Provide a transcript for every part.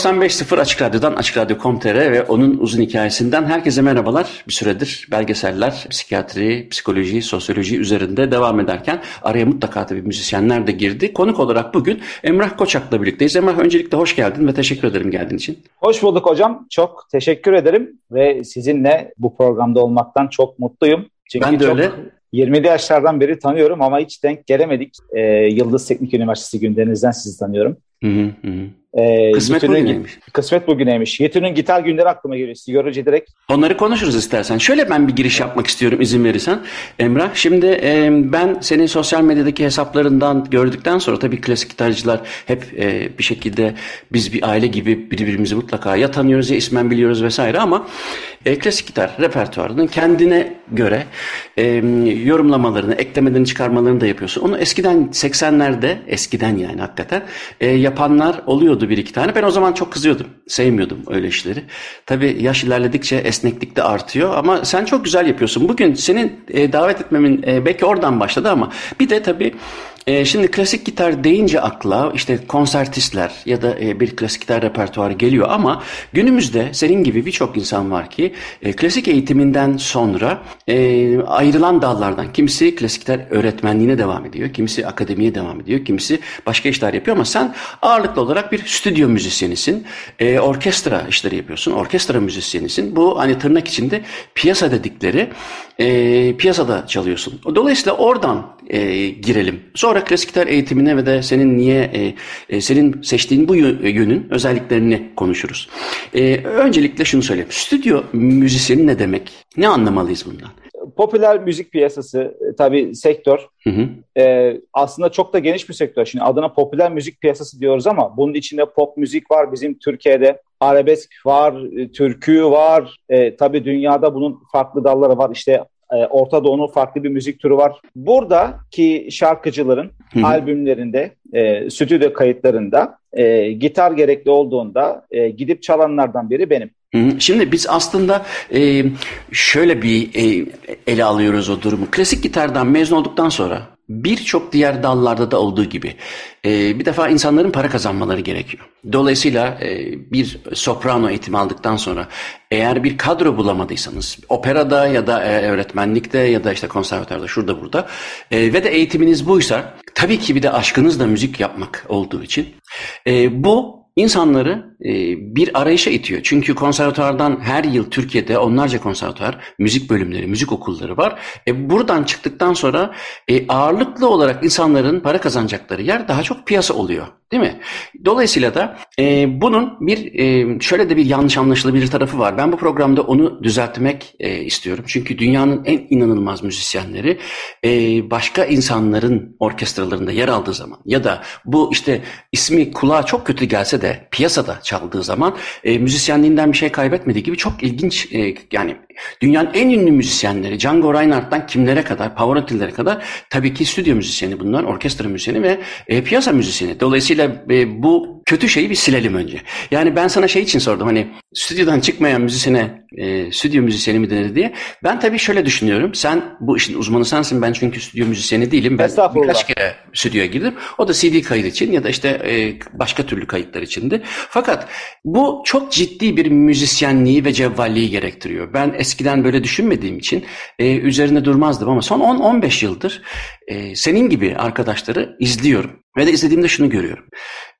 ...95.0 Açık Radyo'dan Açık Radyo.com.tr ve onun uzun hikayesinden herkese merhabalar. Bir süredir belgeseller, psikiyatri, psikoloji, sosyoloji üzerinde devam ederken... ...araya mutlaka tabii müzisyenler de girdi. Konuk olarak bugün Emrah Koçak'la birlikteyiz. Emrah öncelikle hoş geldin ve teşekkür ederim geldiğin için. Hoş bulduk hocam. Çok teşekkür ederim ve sizinle bu programda olmaktan çok mutluyum. Çünkü ben de çok... öyle. 20'li yaşlardan beri tanıyorum ama hiç denk gelemedik. Ee, Yıldız Teknik Üniversitesi günlerinizden sizi tanıyorum. Hı hı hı. Ee, kısmet bugüneymiş. Kısmet bugüneymiş. Yetün'ün gitar günleri aklıma geliyor. Görünce direkt. Onları konuşuruz istersen. Şöyle ben bir giriş yapmak istiyorum izin verirsen. Emrah şimdi e, ben senin sosyal medyadaki hesaplarından gördükten sonra tabii klasik gitarcılar hep e, bir şekilde biz bir aile gibi birbirimizi mutlaka ya tanıyoruz ya ismen biliyoruz vesaire ama e, klasik gitar repertuarının kendine göre e, yorumlamalarını, eklemelerini, çıkarmalarını da yapıyorsun. Onu eskiden 80'lerde eskiden yani hakikaten e, yapanlar oluyordu bir iki tane. Ben o zaman çok kızıyordum. Sevmiyordum öyle işleri. Tabii yaş ilerledikçe esneklik de artıyor ama sen çok güzel yapıyorsun. Bugün senin e, davet etmemin e, belki oradan başladı ama bir de tabii e, şimdi klasik gitar deyince akla işte konsertistler ya da e, bir klasik gitar repertuarı geliyor ama günümüzde senin gibi birçok insan var ki e, klasik eğitiminden sonra e, ayrılan dallardan kimisi klasik gitar öğretmenliğine devam ediyor, kimisi akademiye devam ediyor, kimisi başka işler yapıyor ama sen ağırlıklı olarak bir stüdyo müzisyenisin, e, orkestra işleri yapıyorsun, orkestra müzisyenisin. Bu hani tırnak içinde piyasa dedikleri e, piyasada çalıyorsun. Dolayısıyla oradan e, girelim. Sonra klasik gitar eğitimine ve de senin niye e, e, senin seçtiğin bu yönün özelliklerini konuşuruz. E, öncelikle şunu söyleyeyim. Stüdyo müzisyeni ne demek? Ne anlamalıyız bundan? Popüler müzik piyasası e, tabii sektör hı hı. E, aslında çok da geniş bir sektör. Şimdi adına popüler müzik piyasası diyoruz ama bunun içinde pop müzik var bizim Türkiye'de. Arabesk var, e, türkü var. E, tabii dünyada bunun farklı dalları var. İşte e, Orta Doğu'nun farklı bir müzik türü var. Buradaki şarkıcıların Hı-hı. albümlerinde, e, stüdyo kayıtlarında e, gitar gerekli olduğunda e, gidip çalanlardan biri benim. Şimdi biz aslında e, şöyle bir e, ele alıyoruz o durumu. Klasik gitardan mezun olduktan sonra birçok diğer dallarda da olduğu gibi e, bir defa insanların para kazanmaları gerekiyor. Dolayısıyla e, bir soprano eğitimi aldıktan sonra eğer bir kadro bulamadıysanız operada ya da e, öğretmenlikte ya da işte konservatuarda şurada burada e, ve de eğitiminiz buysa tabii ki bir de aşkınız da müzik yapmak olduğu için e, bu insanları e, bir arayışa itiyor. Çünkü konservatuardan her yıl Türkiye'de onlarca konservatuar, müzik bölümleri, müzik okulları var. E, buradan çıktıktan sonra e, ağırlıklı olarak insanların para kazanacakları yer daha çok piyasa oluyor. Değil mi? Dolayısıyla da e, bunun bir e, şöyle de bir yanlış anlaşılabilir tarafı var. Ben bu programda onu düzeltmek e, istiyorum. Çünkü dünyanın en inanılmaz müzisyenleri e, başka insanların orkestralarında yer aldığı zaman ya da bu işte ismi kulağa çok kötü gelse de piyasada çaldığı zaman e, müzisyenliğinden bir şey kaybetmediği gibi çok ilginç e, yani dünyanın en ünlü müzisyenleri Django Reinhardt'tan kimlere kadar Pavarotti'lere kadar tabii ki stüdyo müzisyeni bunlar orkestra müzisyeni ve e, piyasa müzisyeni. Dolayısıyla e, bu kötü şeyi bir silelim önce. Yani ben sana şey için sordum hani stüdyodan çıkmayan müzisyene e, stüdyo müzisyeni mi denir diye. Ben tabii şöyle düşünüyorum. Sen bu işin uzmanı sensin. Ben çünkü stüdyo müzisyeni değilim. Ben birkaç kere stüdyoya girdim. O da CD kayıt için ya da işte e, başka türlü kayıtlar içindi. Fakat bu çok ciddi bir müzisyenliği ve cevvalliği gerektiriyor. Ben eskiden böyle düşünmediğim için e, üzerinde durmazdım ama son 10-15 yıldır e, senin gibi arkadaşları izliyorum. Ve de izlediğimde şunu görüyorum.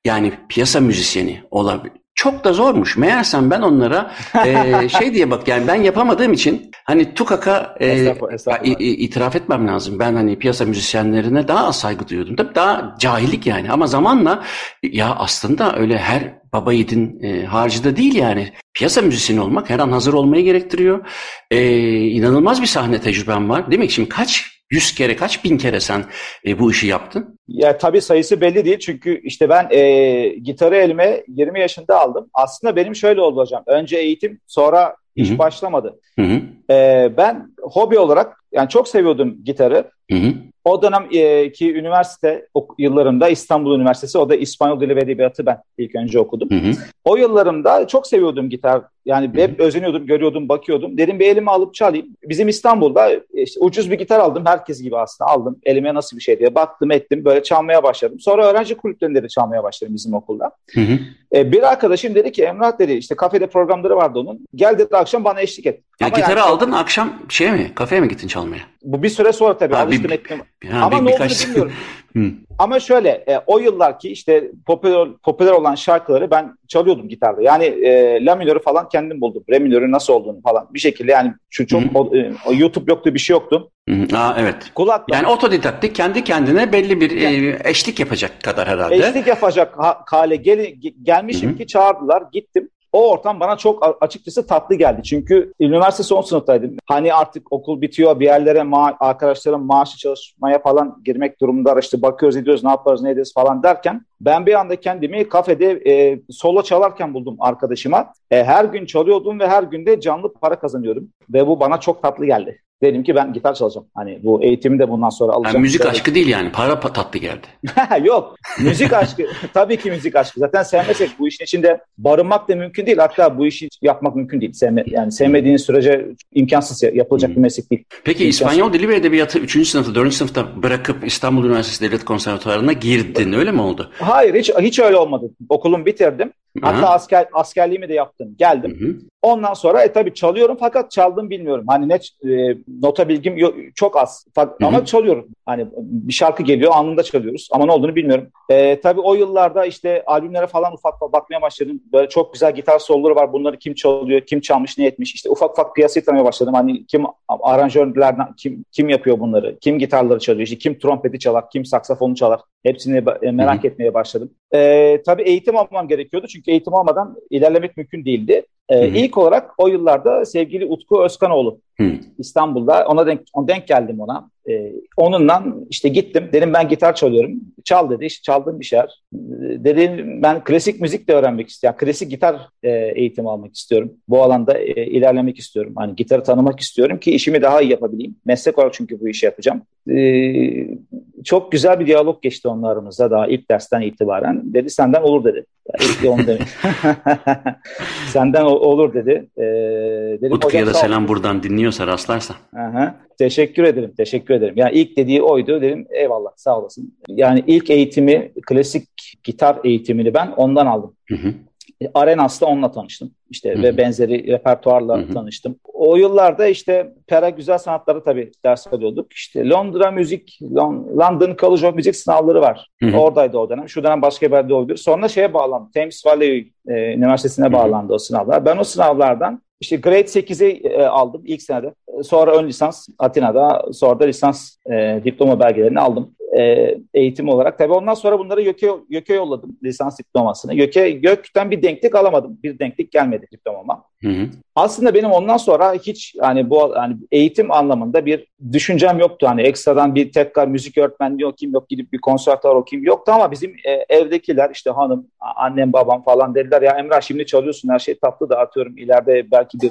Yani piyasa müzisyeni olabilir çok da zormuş. Meğersem ben onlara e, şey diye bak yani ben yapamadığım için hani tukaka e, estağfurullah, estağfurullah. itiraf etmem lazım. Ben hani piyasa müzisyenlerine daha az saygı duyuyordum. Tabii daha cahillik yani ama zamanla ya aslında öyle her baba yiğidin e, harcı değil yani. Piyasa müzisyeni olmak her an hazır olmayı gerektiriyor. E, inanılmaz bir sahne tecrübem var. Değil mi? Şimdi kaç yüz kere kaç bin kere sen e, bu işi yaptın? Ya tabii sayısı belli değil çünkü işte ben e, gitarı elime 20 yaşında aldım. Aslında benim şöyle oldu hocam. Önce eğitim sonra iş Hı-hı. başlamadı. Hı-hı. E, ben hobi olarak yani çok seviyordum gitarı. Hı-hı. O dönemki üniversite yıllarımda İstanbul Üniversitesi, o da İspanyol Dili ve Edebiyatı ben ilk önce okudum. Hı hı. O yıllarımda çok seviyordum gitar. Yani hı hı. hep özeniyordum, görüyordum, bakıyordum. Dedim bir elime alıp çalayım. Bizim İstanbul'da işte ucuz bir gitar aldım. Herkes gibi aslında aldım. Elime nasıl bir şey diye baktım ettim. Böyle çalmaya başladım. Sonra öğrenci kulüplerinde de çalmaya başladım bizim okulda. Hı hı. E, bir arkadaşım dedi ki Emrah dedi işte kafede programları vardı onun. Gel dedi akşam bana eşlik et. Ya Ama gitarı yani, aldın akşam şey mi? Kafeye mi gittin çalmaya? Bu bir süre sonra tabii ha, alıştım bir, ettim. Ha, Ama bir, ne birkaç... olduğunu bilmiyorum. Ama şöyle e, o yıllarki işte popüler popüler olan şarkıları ben çalıyordum gitarda. Yani e, la minörü falan kendim buldum. Re minörü nasıl olduğunu falan bir şekilde yani şu çok o, e, YouTube yoktu bir şey yoktu. Hı Aa, evet. Kulakla. Yani otodidaktik kendi kendine belli bir yani, e, eşlik yapacak kadar herhalde. Eşlik yapacak ha, hale gel, gelmişim Hı-hı. ki çağırdılar gittim. O ortam bana çok açıkçası tatlı geldi. Çünkü üniversite son sınıftaydım. Hani artık okul bitiyor bir yerlere ma- arkadaşlarım maaşı çalışmaya falan girmek durumunda işte bakıyoruz ediyoruz ne yaparız ne ederiz falan derken ben bir anda kendimi kafede e, solo çalarken buldum arkadaşıma. E, her gün çalıyordum ve her günde canlı para kazanıyordum. Ve bu bana çok tatlı geldi. Dedim ki ben gitar çalacağım. Hani bu eğitimi de bundan sonra alacağım. Yani müzik aşkı değil yani. Para tatlı geldi. Yok. Müzik aşkı. Tabii ki müzik aşkı. Zaten sevmesek bu işin içinde barınmak da mümkün değil. Hatta bu işi yapmak mümkün değil. Sevme, yani sevmediğin sürece imkansız yapılacak hmm. bir meslek değil. Peki imkansız. İspanyol dili ve edebiyatı 3. sınıfta, 4. sınıfta bırakıp İstanbul Üniversitesi Devlet Konservatuvarı'na girdin. Öyle mi oldu? Hayır. Hiç, hiç öyle olmadı. Okulumu bitirdim. Hatta asker askerliğimi de yaptım. Geldim. Hı hı. Ondan sonra e tabii çalıyorum fakat çaldığımı bilmiyorum. Hani ne e, nota bilgim yok, çok az. Fakat, ama çalıyorum. Hani bir şarkı geliyor anında çalıyoruz ama ne olduğunu bilmiyorum. E, tabii o yıllarda işte albümlere falan ufak bakmaya başladım. Böyle çok güzel gitar soloları var. Bunları kim çalıyor, kim çalmış, ne etmiş. İşte ufak ufak piyasayı tanımaya başladım. Hani kim aranjörlerden kim kim yapıyor bunları? Kim gitarları çalıyor? İşte kim trompeti çalar, kim saksafonu çalar? Hepsini e, merak Hı-hı. etmeye başladım. E, tabii eğitim almam gerekiyordu çünkü eğitim almadan ilerlemek mümkün değildi. E, ilk olarak o yıllarda sevgili Utku Özkanoğlu Hı. İstanbul'da ona denk, ona denk geldim ona. Ee, onunla işte gittim. Dedim ben gitar çalıyorum. Çal dedi. İşte çaldığım bir şeyler. Dedim ben klasik müzik de öğrenmek istiyorum. Yani klasik gitar e, eğitimi almak istiyorum. Bu alanda e, ilerlemek istiyorum. Hani gitarı tanımak istiyorum ki işimi daha iyi yapabileyim. Meslek olarak çünkü bu işi yapacağım. Ee, çok güzel bir diyalog geçti onlarımızda daha ilk dersten itibaren. Dedi senden olur dedi. İlk onu senden olur dedi. Ee, dedim, Utku'ya da selam buradan dinliyorsa rastlarsa. Aha. Teşekkür ederim, teşekkür ederim. Yani ilk dediği oydu. Dedim eyvallah sağ olasın. Yani ilk eğitimi, klasik gitar eğitimini ben ondan aldım. Hı hı. Arenas'ta onunla tanıştım. İşte Hı-hı. ve benzeri repertuarla Hı-hı. tanıştım. O yıllarda işte Pera Güzel Sanatları tabii ders alıyorduk. İşte Londra Müzik, London College of Music sınavları var. Hı-hı. Oradaydı o dönem. Şu dönem başka bir yerde olabilir. Sonra şeye bağlandı. Thames Valley e, Üniversitesi'ne Hı-hı. bağlandı o sınavlar. Ben o sınavlardan işte grade 8'i e, aldım ilk senede. Sonra ön lisans Atina'da, sonra da lisans e, diploma belgelerini aldım e, eğitim olarak. Tabii ondan sonra bunları YÖK'e, YÖK'e yolladım lisans diplomasını. YÖK'e, YÖK'ten bir denklik alamadım. Bir denklik gelmedi diplomama. Hı hı. Aslında benim ondan sonra hiç hani bu hani eğitim anlamında bir düşüncem yoktu. Hani ekstradan bir tekrar müzik öğretmenliği okuyayım yok gidip bir konservatuar okuyayım yoktu ama bizim e, evdekiler işte hanım, annem, babam falan dediler ya Emrah şimdi çalıyorsun her şey tatlı da atıyorum ileride belki bir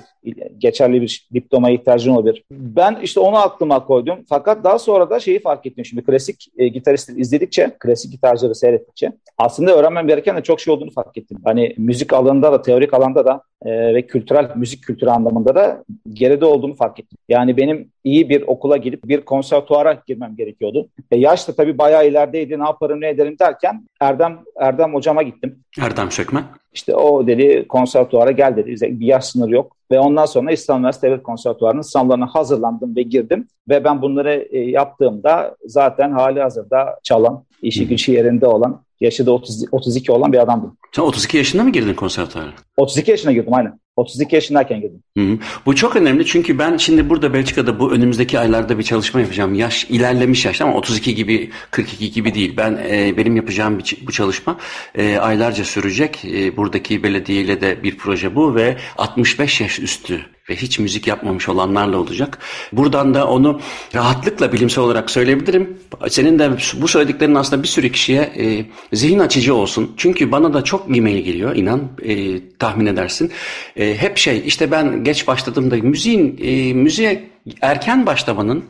geçerli bir diploma ihtiyacın olabilir. Ben işte onu aklıma koydum. Fakat daha sonra da şeyi fark ettim şimdi klasik e, gitaristleri izledikçe, klasik gitarcıları seyrettikçe aslında öğrenmem gereken de çok şey olduğunu fark ettim. Hani müzik alanında da, teorik alanda da e, ve kültürel müzik kültürü anlamında da geride olduğumu fark ettim. Yani benim iyi bir okula girip bir konservatuara girmem gerekiyordu. E, yaş da tabii bayağı ilerideydi. Ne yaparım ne ederim derken Erdem Erdem hocama gittim. Erdem Sökmen. İşte o dedi konservatuara gel dedi. Bir yaş sınırı yok. Ve ondan sonra İstanbul Üniversitesi Devlet Konservatuvarı'nın sınavlarına hazırlandım ve girdim. Ve ben bunları e, yaptığımda zaten hali hazırda çalan, işi gücü yerinde olan, yaşı da 30, 32 olan bir adamdım. Sen 32 yaşında mı girdin konservatuara? 32 yaşına girdim aynen. 32 yaşındayken girdim. Hı hı. Bu çok önemli çünkü ben şimdi burada Belçika'da bu önümüzdeki aylarda bir çalışma yapacağım. Yaş ilerlemiş yaşta ama 32 gibi 42 gibi değil. Ben e, benim yapacağım bir, bu çalışma e, aylarca sürecek. E, buradaki belediyeyle de bir proje bu ve 65 yaş üstü ve hiç müzik yapmamış olanlarla olacak. Buradan da onu rahatlıkla bilimsel olarak söyleyebilirim. Senin de bu söylediklerin aslında bir sürü kişiye e, zihin açıcı olsun. Çünkü bana da çok e-mail geliyor inan e, tahmin edersin. E, hep şey işte ben geç başladığımda müziğin e, müziğe erken başlamanın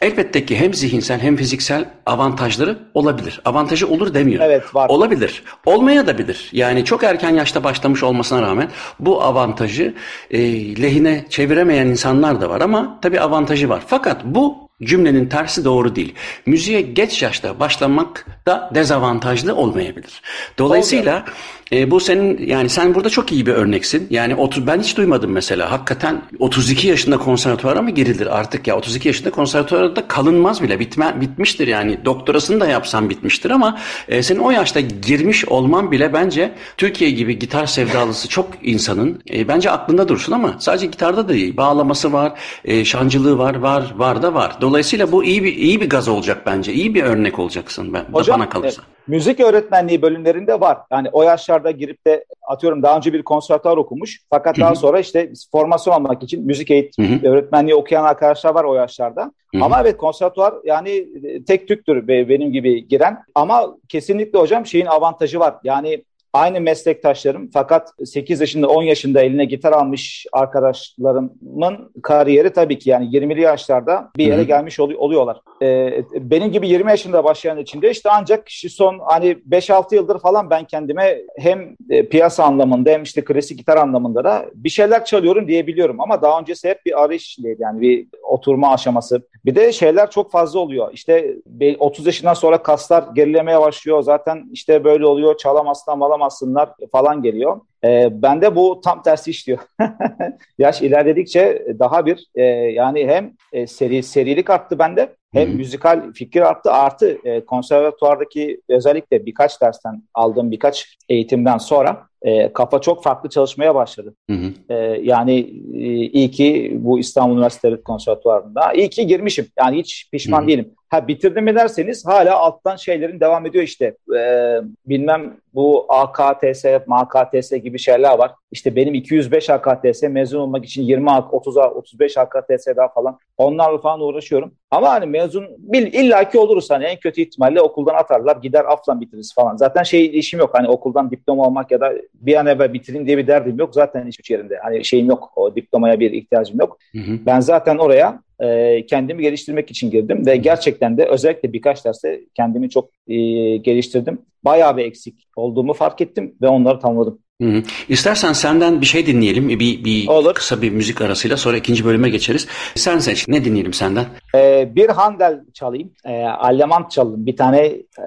Elbette ki hem zihinsel hem fiziksel avantajları olabilir. Avantajı olur demiyorum. Evet var. Olabilir. Olmaya da bilir. Yani çok erken yaşta başlamış olmasına rağmen bu avantajı e, lehine çeviremeyen insanlar da var ama tabii avantajı var. Fakat bu cümlenin tersi doğru değil. Müziğe geç yaşta başlamak da dezavantajlı olmayabilir. Dolayısıyla e, bu senin yani sen burada çok iyi bir örneksin. Yani 30 ben hiç duymadım mesela. Hakikaten 32 yaşında konservatuvara mı girilir artık ya 32 yaşında konservatuvarda kalınmaz bile. Bitme, bitmiştir yani. Doktorasını da yapsan bitmiştir ama e, senin o yaşta girmiş olman bile bence Türkiye gibi gitar sevdalısı çok insanın e, bence aklında dursun ama sadece gitarda da değil. Bağlaması var, e, şancılığı var, var, var da var. Dolayısıyla bu iyi bir iyi bir gaz olacak bence. İyi bir örnek olacaksın ben Hocam, bana kalırsa. E, müzik öğretmenliği bölümlerinde var. Yani o yaşlarda girip de atıyorum daha önce bir konservatuar okumuş. Fakat daha sonra işte formasyon almak için müzik eğitim öğretmenliği okuyan arkadaşlar var o yaşlarda. Ama evet konservatuar yani e, tek tüktür benim gibi giren. Ama kesinlikle hocam şeyin avantajı var. Yani aynı meslektaşlarım fakat 8 yaşında 10 yaşında eline gitar almış arkadaşlarımın kariyeri tabii ki yani 20'li yaşlarda bir yere Hı-hı. gelmiş ol- oluyorlar. Ee, benim gibi 20 yaşında başlayan içinde işte ancak son hani 5-6 yıldır falan ben kendime hem e, piyasa anlamında hem işte klasik gitar anlamında da bir şeyler çalıyorum diyebiliyorum ama daha öncesi hep bir arayış içindeydi yani bir oturma aşaması. Bir de şeyler çok fazla oluyor. İşte 30 yaşından sonra kaslar gerilemeye başlıyor. Zaten işte böyle oluyor. Çalamazsan alamazsınlar falan geliyor. E, bende bu tam tersi işliyor. Yaş ilerledikçe daha bir e, yani hem e, seri serilik arttı bende hem Hı-hı. müzikal fikir arttı artı e, konservatuvardaki özellikle birkaç dersten aldığım birkaç eğitimden sonra e, kafa çok farklı çalışmaya başladı. Hı hı. E, yani e, iyi ki bu İstanbul Üniversitesi Konservatuvarı'nda iyi ki girmişim. Yani hiç pişman hı hı. değilim. Ha bitirdim mi derseniz hala alttan şeylerin devam ediyor işte. Ee, bilmem bu AKTS, MKTS gibi şeyler var. İşte benim 205 AKTS mezun olmak için 20 30 35 AKTS daha falan. Onlarla falan uğraşıyorum. Ama hani mezun bil, illaki oluruz hani en kötü ihtimalle okuldan atarlar gider aflan bitiririz falan. Zaten şey işim yok hani okuldan diploma almak ya da bir an evvel bitireyim diye bir derdim yok. Zaten hiçbir yerinde hani şeyim yok o diplomaya bir ihtiyacım yok. Hı hı. Ben zaten oraya e, kendimi geliştirmek için girdim ve gerçekten de özellikle birkaç derste kendimi çok e, geliştirdim. Bayağı bir eksik olduğumu fark ettim ve onları tamamladım. Hı hı. İstersen senden bir şey dinleyelim. Bir, bir Olur. kısa bir müzik arasıyla sonra ikinci bölüme geçeriz. Sen seç. Ne dinleyelim senden? Ee, bir Handel çalayım. Ee, Allemant çalayım. Bir tane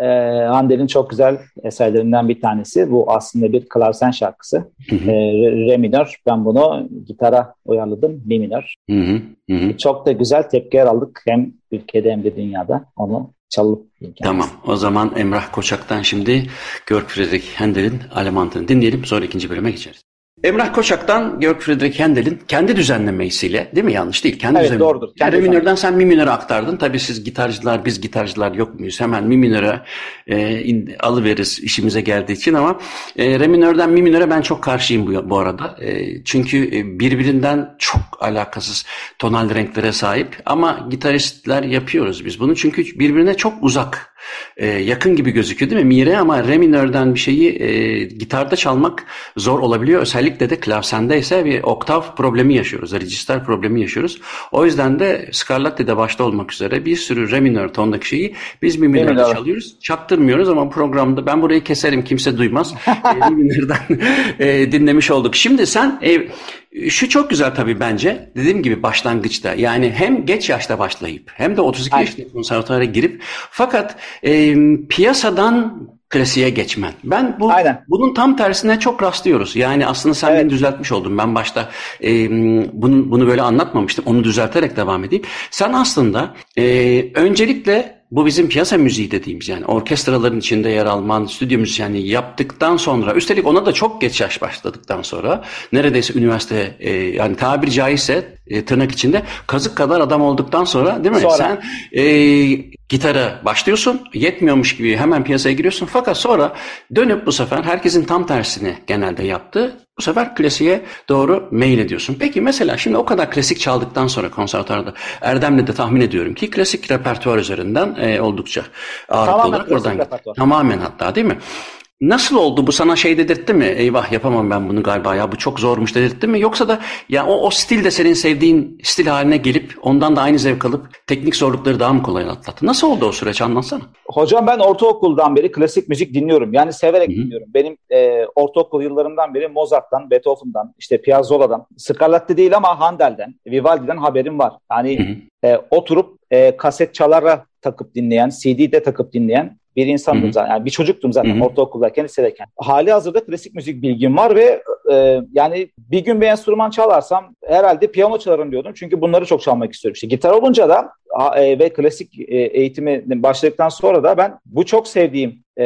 e, Handel'in çok güzel eserlerinden bir tanesi. Bu aslında bir klavsen şarkısı. Hı hı. Ee, re minör. Ben bunu gitara uyarladım. Mi minör. Hı hı. Hı hı. Çok da güzel tepkiler aldık. Hem ülkede hem de dünyada. Onu çalıp Tamam. O zaman Emrah Koçak'tan şimdi Georg Friedrich Handel'in Alemant'ını dinleyelim. Sonra ikinci bölüme geçeriz. Emrah Koçak'tan Georg Friedrich Handel'in kendi düzenlemesiyle değil mi yanlış değil kendi evet, doğrudur. Kendi re minörden sen mi minöre aktardın. Tabii siz gitarcılar biz gitarcılar yok muyuz? Hemen mi minöre e, in, alıveririz işimize geldiği için ama e, re minörden mi minöre ben çok karşıyım bu, bu arada. E, çünkü e, birbirinden çok alakasız tonal renklere sahip ama gitaristler yapıyoruz biz bunu. Çünkü birbirine çok uzak e, yakın gibi gözüküyor değil mi? Mire ama re minörden bir şeyi e, gitarda çalmak zor olabiliyor. Özellikle de klavsende ise bir oktav problemi yaşıyoruz. Register problemi yaşıyoruz. O yüzden de Scarlatti'de başta olmak üzere bir sürü re minör tondaki şeyi biz mi minörde çalıyoruz. Çaktırmıyoruz ama programda ben burayı keserim kimse duymaz. e, minörden e, dinlemiş olduk. Şimdi sen e, şu çok güzel tabii bence. Dediğim gibi başlangıçta. Yani hem geç yaşta başlayıp hem de 32 Aynen. yaşında konservatuvara girip fakat e, piyasadan klasiğe geçmen. Ben bu Aynen. bunun tam tersine çok rastlıyoruz. Yani aslında sen evet. beni düzeltmiş oldun. Ben başta e, bunu bunu böyle anlatmamıştım. Onu düzelterek devam edeyim. Sen aslında e, öncelikle bu bizim piyasa müziği dediğimiz yani orkestraların içinde yer alman, stüdyo müzisyeni yaptıktan sonra üstelik ona da çok geç yaş başladıktan sonra neredeyse üniversite e, yani tabiri caizse e, tırnak içinde kazık kadar adam olduktan sonra değil mi? Sonra. Sen e, gitara başlıyorsun yetmiyormuş gibi hemen piyasaya giriyorsun fakat sonra dönüp bu sefer herkesin tam tersini genelde yaptı. Bu sefer klasiğe doğru mail ediyorsun. Peki mesela şimdi o kadar klasik çaldıktan sonra konservatuarda Erdem'le de tahmin ediyorum ki klasik repertuar üzerinden e, oldukça ağırlıklı olarak oradan repertuar. Tamamen hatta değil mi? Nasıl oldu bu sana şey dedirtti mi? Eyvah yapamam ben bunu galiba ya bu çok zormuş dedirtti mi? Yoksa da ya o, o stil de senin sevdiğin stil haline gelip ondan da aynı zevk alıp teknik zorlukları daha mı kolay atlattı? Nasıl oldu o süreç anlatsana. Hocam ben ortaokuldan beri klasik müzik dinliyorum. Yani severek Hı-hı. dinliyorum. Benim e, ortaokul yıllarımdan beri Mozart'tan, Beethoven'dan, işte Piazzolla'dan, Scarlatti değil ama Handel'den, Vivaldi'den haberim var. Yani e, oturup e, kaset çalara takıp dinleyen, CD'de takıp dinleyen bir insandım zaten. Yani bir çocuktum zaten Hı-hı. ortaokuldayken, lisedeyken. Hali hazırda klasik müzik bilgim var ve e, yani bir gün bir enstrüman çalarsam herhalde piyano çalarım diyordum. Çünkü bunları çok çalmak istiyorum. İşte gitar olunca da ve klasik e, eğitimi başladıktan sonra da ben bu çok sevdiğim e,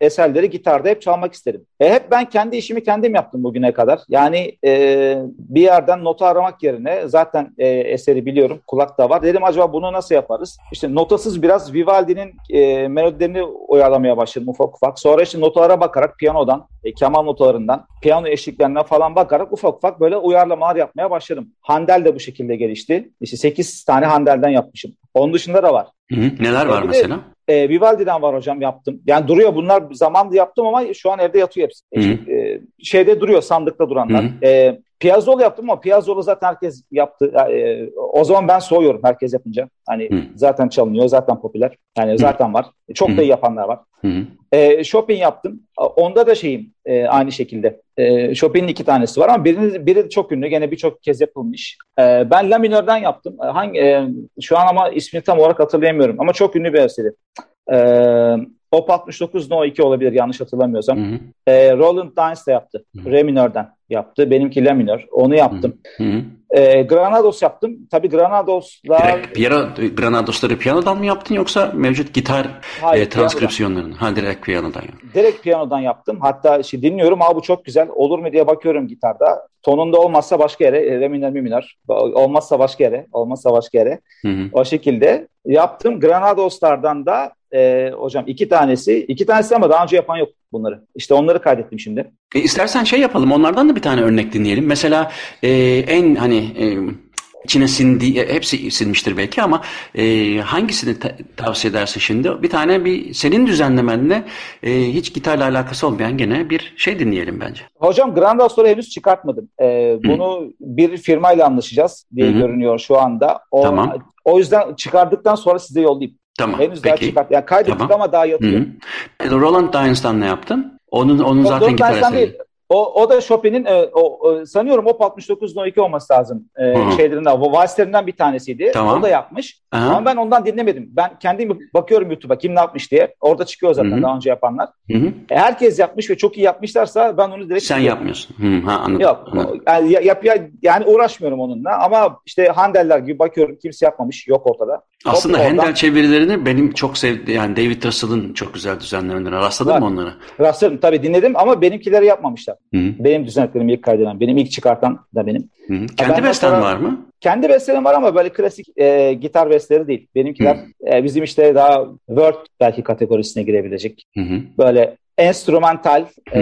eserleri gitarda hep çalmak isterim. E, hep ben kendi işimi kendim yaptım bugüne kadar. Yani e, bir yerden nota aramak yerine zaten e, eseri biliyorum, kulak da var. Dedim acaba bunu nasıl yaparız? İşte notasız biraz Vivaldi'nin e, melodilerini uyarlamaya başladım ufak ufak. Sonra işte notalara bakarak piyanodan, e, keman notalarından, piyano eşliklerine falan bakarak ufak ufak böyle uyarlamalar yapmaya başladım. Handel de bu şekilde gelişti. İşte 8 tane Handel'den yapmışım. Onun dışında da var. Hı hı. Neler var e, mesela? e, Vivaldi'den var hocam yaptım. Yani duruyor bunlar zamanında yaptım ama şu an evde yatıyor hepsi. Hı E, şeyde duruyor sandıkta duranlar. Hı E, Piazzolla yaptım ama Piazzolla zaten herkes yaptı. E, o zaman ben soğuyorum herkes yapınca. Hani Hı. zaten çalınıyor, zaten popüler. Yani Hı. zaten var. Çok Hı. da iyi yapanlar var. Hı. E, Chopin yaptım. Onda da şeyim e, aynı şekilde. E, Chopin'in iki tanesi var ama biri, biri çok ünlü. Gene birçok kez yapılmış. E, ben La Minor'dan yaptım. Hangi e, Şu an ama ismini tam olarak hatırlayamıyorum. Ama çok ünlü bir eseri. E, Op 69 No 2 olabilir yanlış hatırlamıyorsam. Hı hı. E, Roland Dines de yaptı. Hı hı. Re minörden yaptı. Benimki La minör. Onu yaptım. Hı hı. E, Granados yaptım. Tabii Granados'lar... Direkt piyano, Granados'ları piyanodan mı yaptın yoksa mevcut gitar Hayır, e, transkripsiyonlarını? Ha direkt piyanodan yaptım. Direkt piyanodan yaptım. Hatta işte dinliyorum. Aa bu çok güzel. Olur mu diye bakıyorum gitarda. Tonunda olmazsa başka yere. E, re minör mi minör. Olmazsa başka yere. Olmazsa başka yere. Hı hı. O şekilde yaptım. Granados'lardan da e, hocam iki tanesi. iki tanesi ama daha önce yapan yok bunları. İşte onları kaydettim şimdi. E, istersen şey yapalım. Onlardan da bir tane örnek dinleyelim. Mesela e, en hani e, içine sindi, e, hepsi sinmiştir belki ama e, hangisini ta- tavsiye edersin şimdi? Bir tane bir senin düzenlemenle e, hiç gitarla alakası olmayan gene bir şey dinleyelim bence. Hocam Grand Rastore henüz çıkartmadım. E, bunu Hı. bir firmayla anlaşacağız diye Hı-hı. görünüyor şu anda. O, tamam. O yüzden çıkardıktan sonra size yollayayım. Tamam. Henüz peki. daha çıkart. Yani kaydettik tamam. ama daha yatıyor. Hı-hı. Roland Dines'tan ne yaptın? Onun onun o, zaten gitar eseri. Değil. O, o da Chopin'in e, o, o, sanıyorum o 69 no 2 olması lazım e, şeylerinden, valslerinden bir tanesiydi. Tamam. O da yapmış. Aha. Ama ben ondan dinlemedim. Ben kendim bakıyorum YouTube'a kim ne yapmış diye. Orada çıkıyor zaten Hı-hı. daha önce yapanlar. Hı-hı. E, herkes yapmış ve çok iyi yapmışlarsa ben onu direkt Sen yapmıyorsun. Hı, ha, anladım. Yok. Anladım. Yani, yap, yani uğraşmıyorum onunla ama işte Handel'ler gibi bakıyorum kimse yapmamış. Yok ortada. Aslında Handel oradan... çevirilerini benim çok sevdiğim yani David Russell'ın çok güzel düzenlemelerine rastladın Var. mı onlara? Rastladım tabii dinledim ama benimkileri yapmamışlar. Hı-hı. Benim düzenlediklerim ilk kaydeden, benim ilk çıkartan da benim. Hı-hı. Kendi besten var mı? Kendi bestelerim var ama böyle klasik e, gitar besteleri değil. Benimkiler e, bizim işte daha word belki kategorisine girebilecek. Hı hı. Böyle enstrümantal e,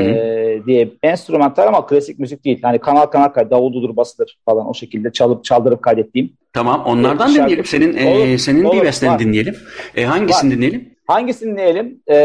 diye enstrümantal ama klasik müzik değil. Yani kanal kanal kaydı, davuldudur, basıdır falan o şekilde çalıp çaldırıp kaydettiğim. Tamam onlardan e, dinleyelim. Senin e, olur, senin olur, bir besteni var. dinleyelim. E, hangisini var. dinleyelim? Hangisini dinleyelim? E,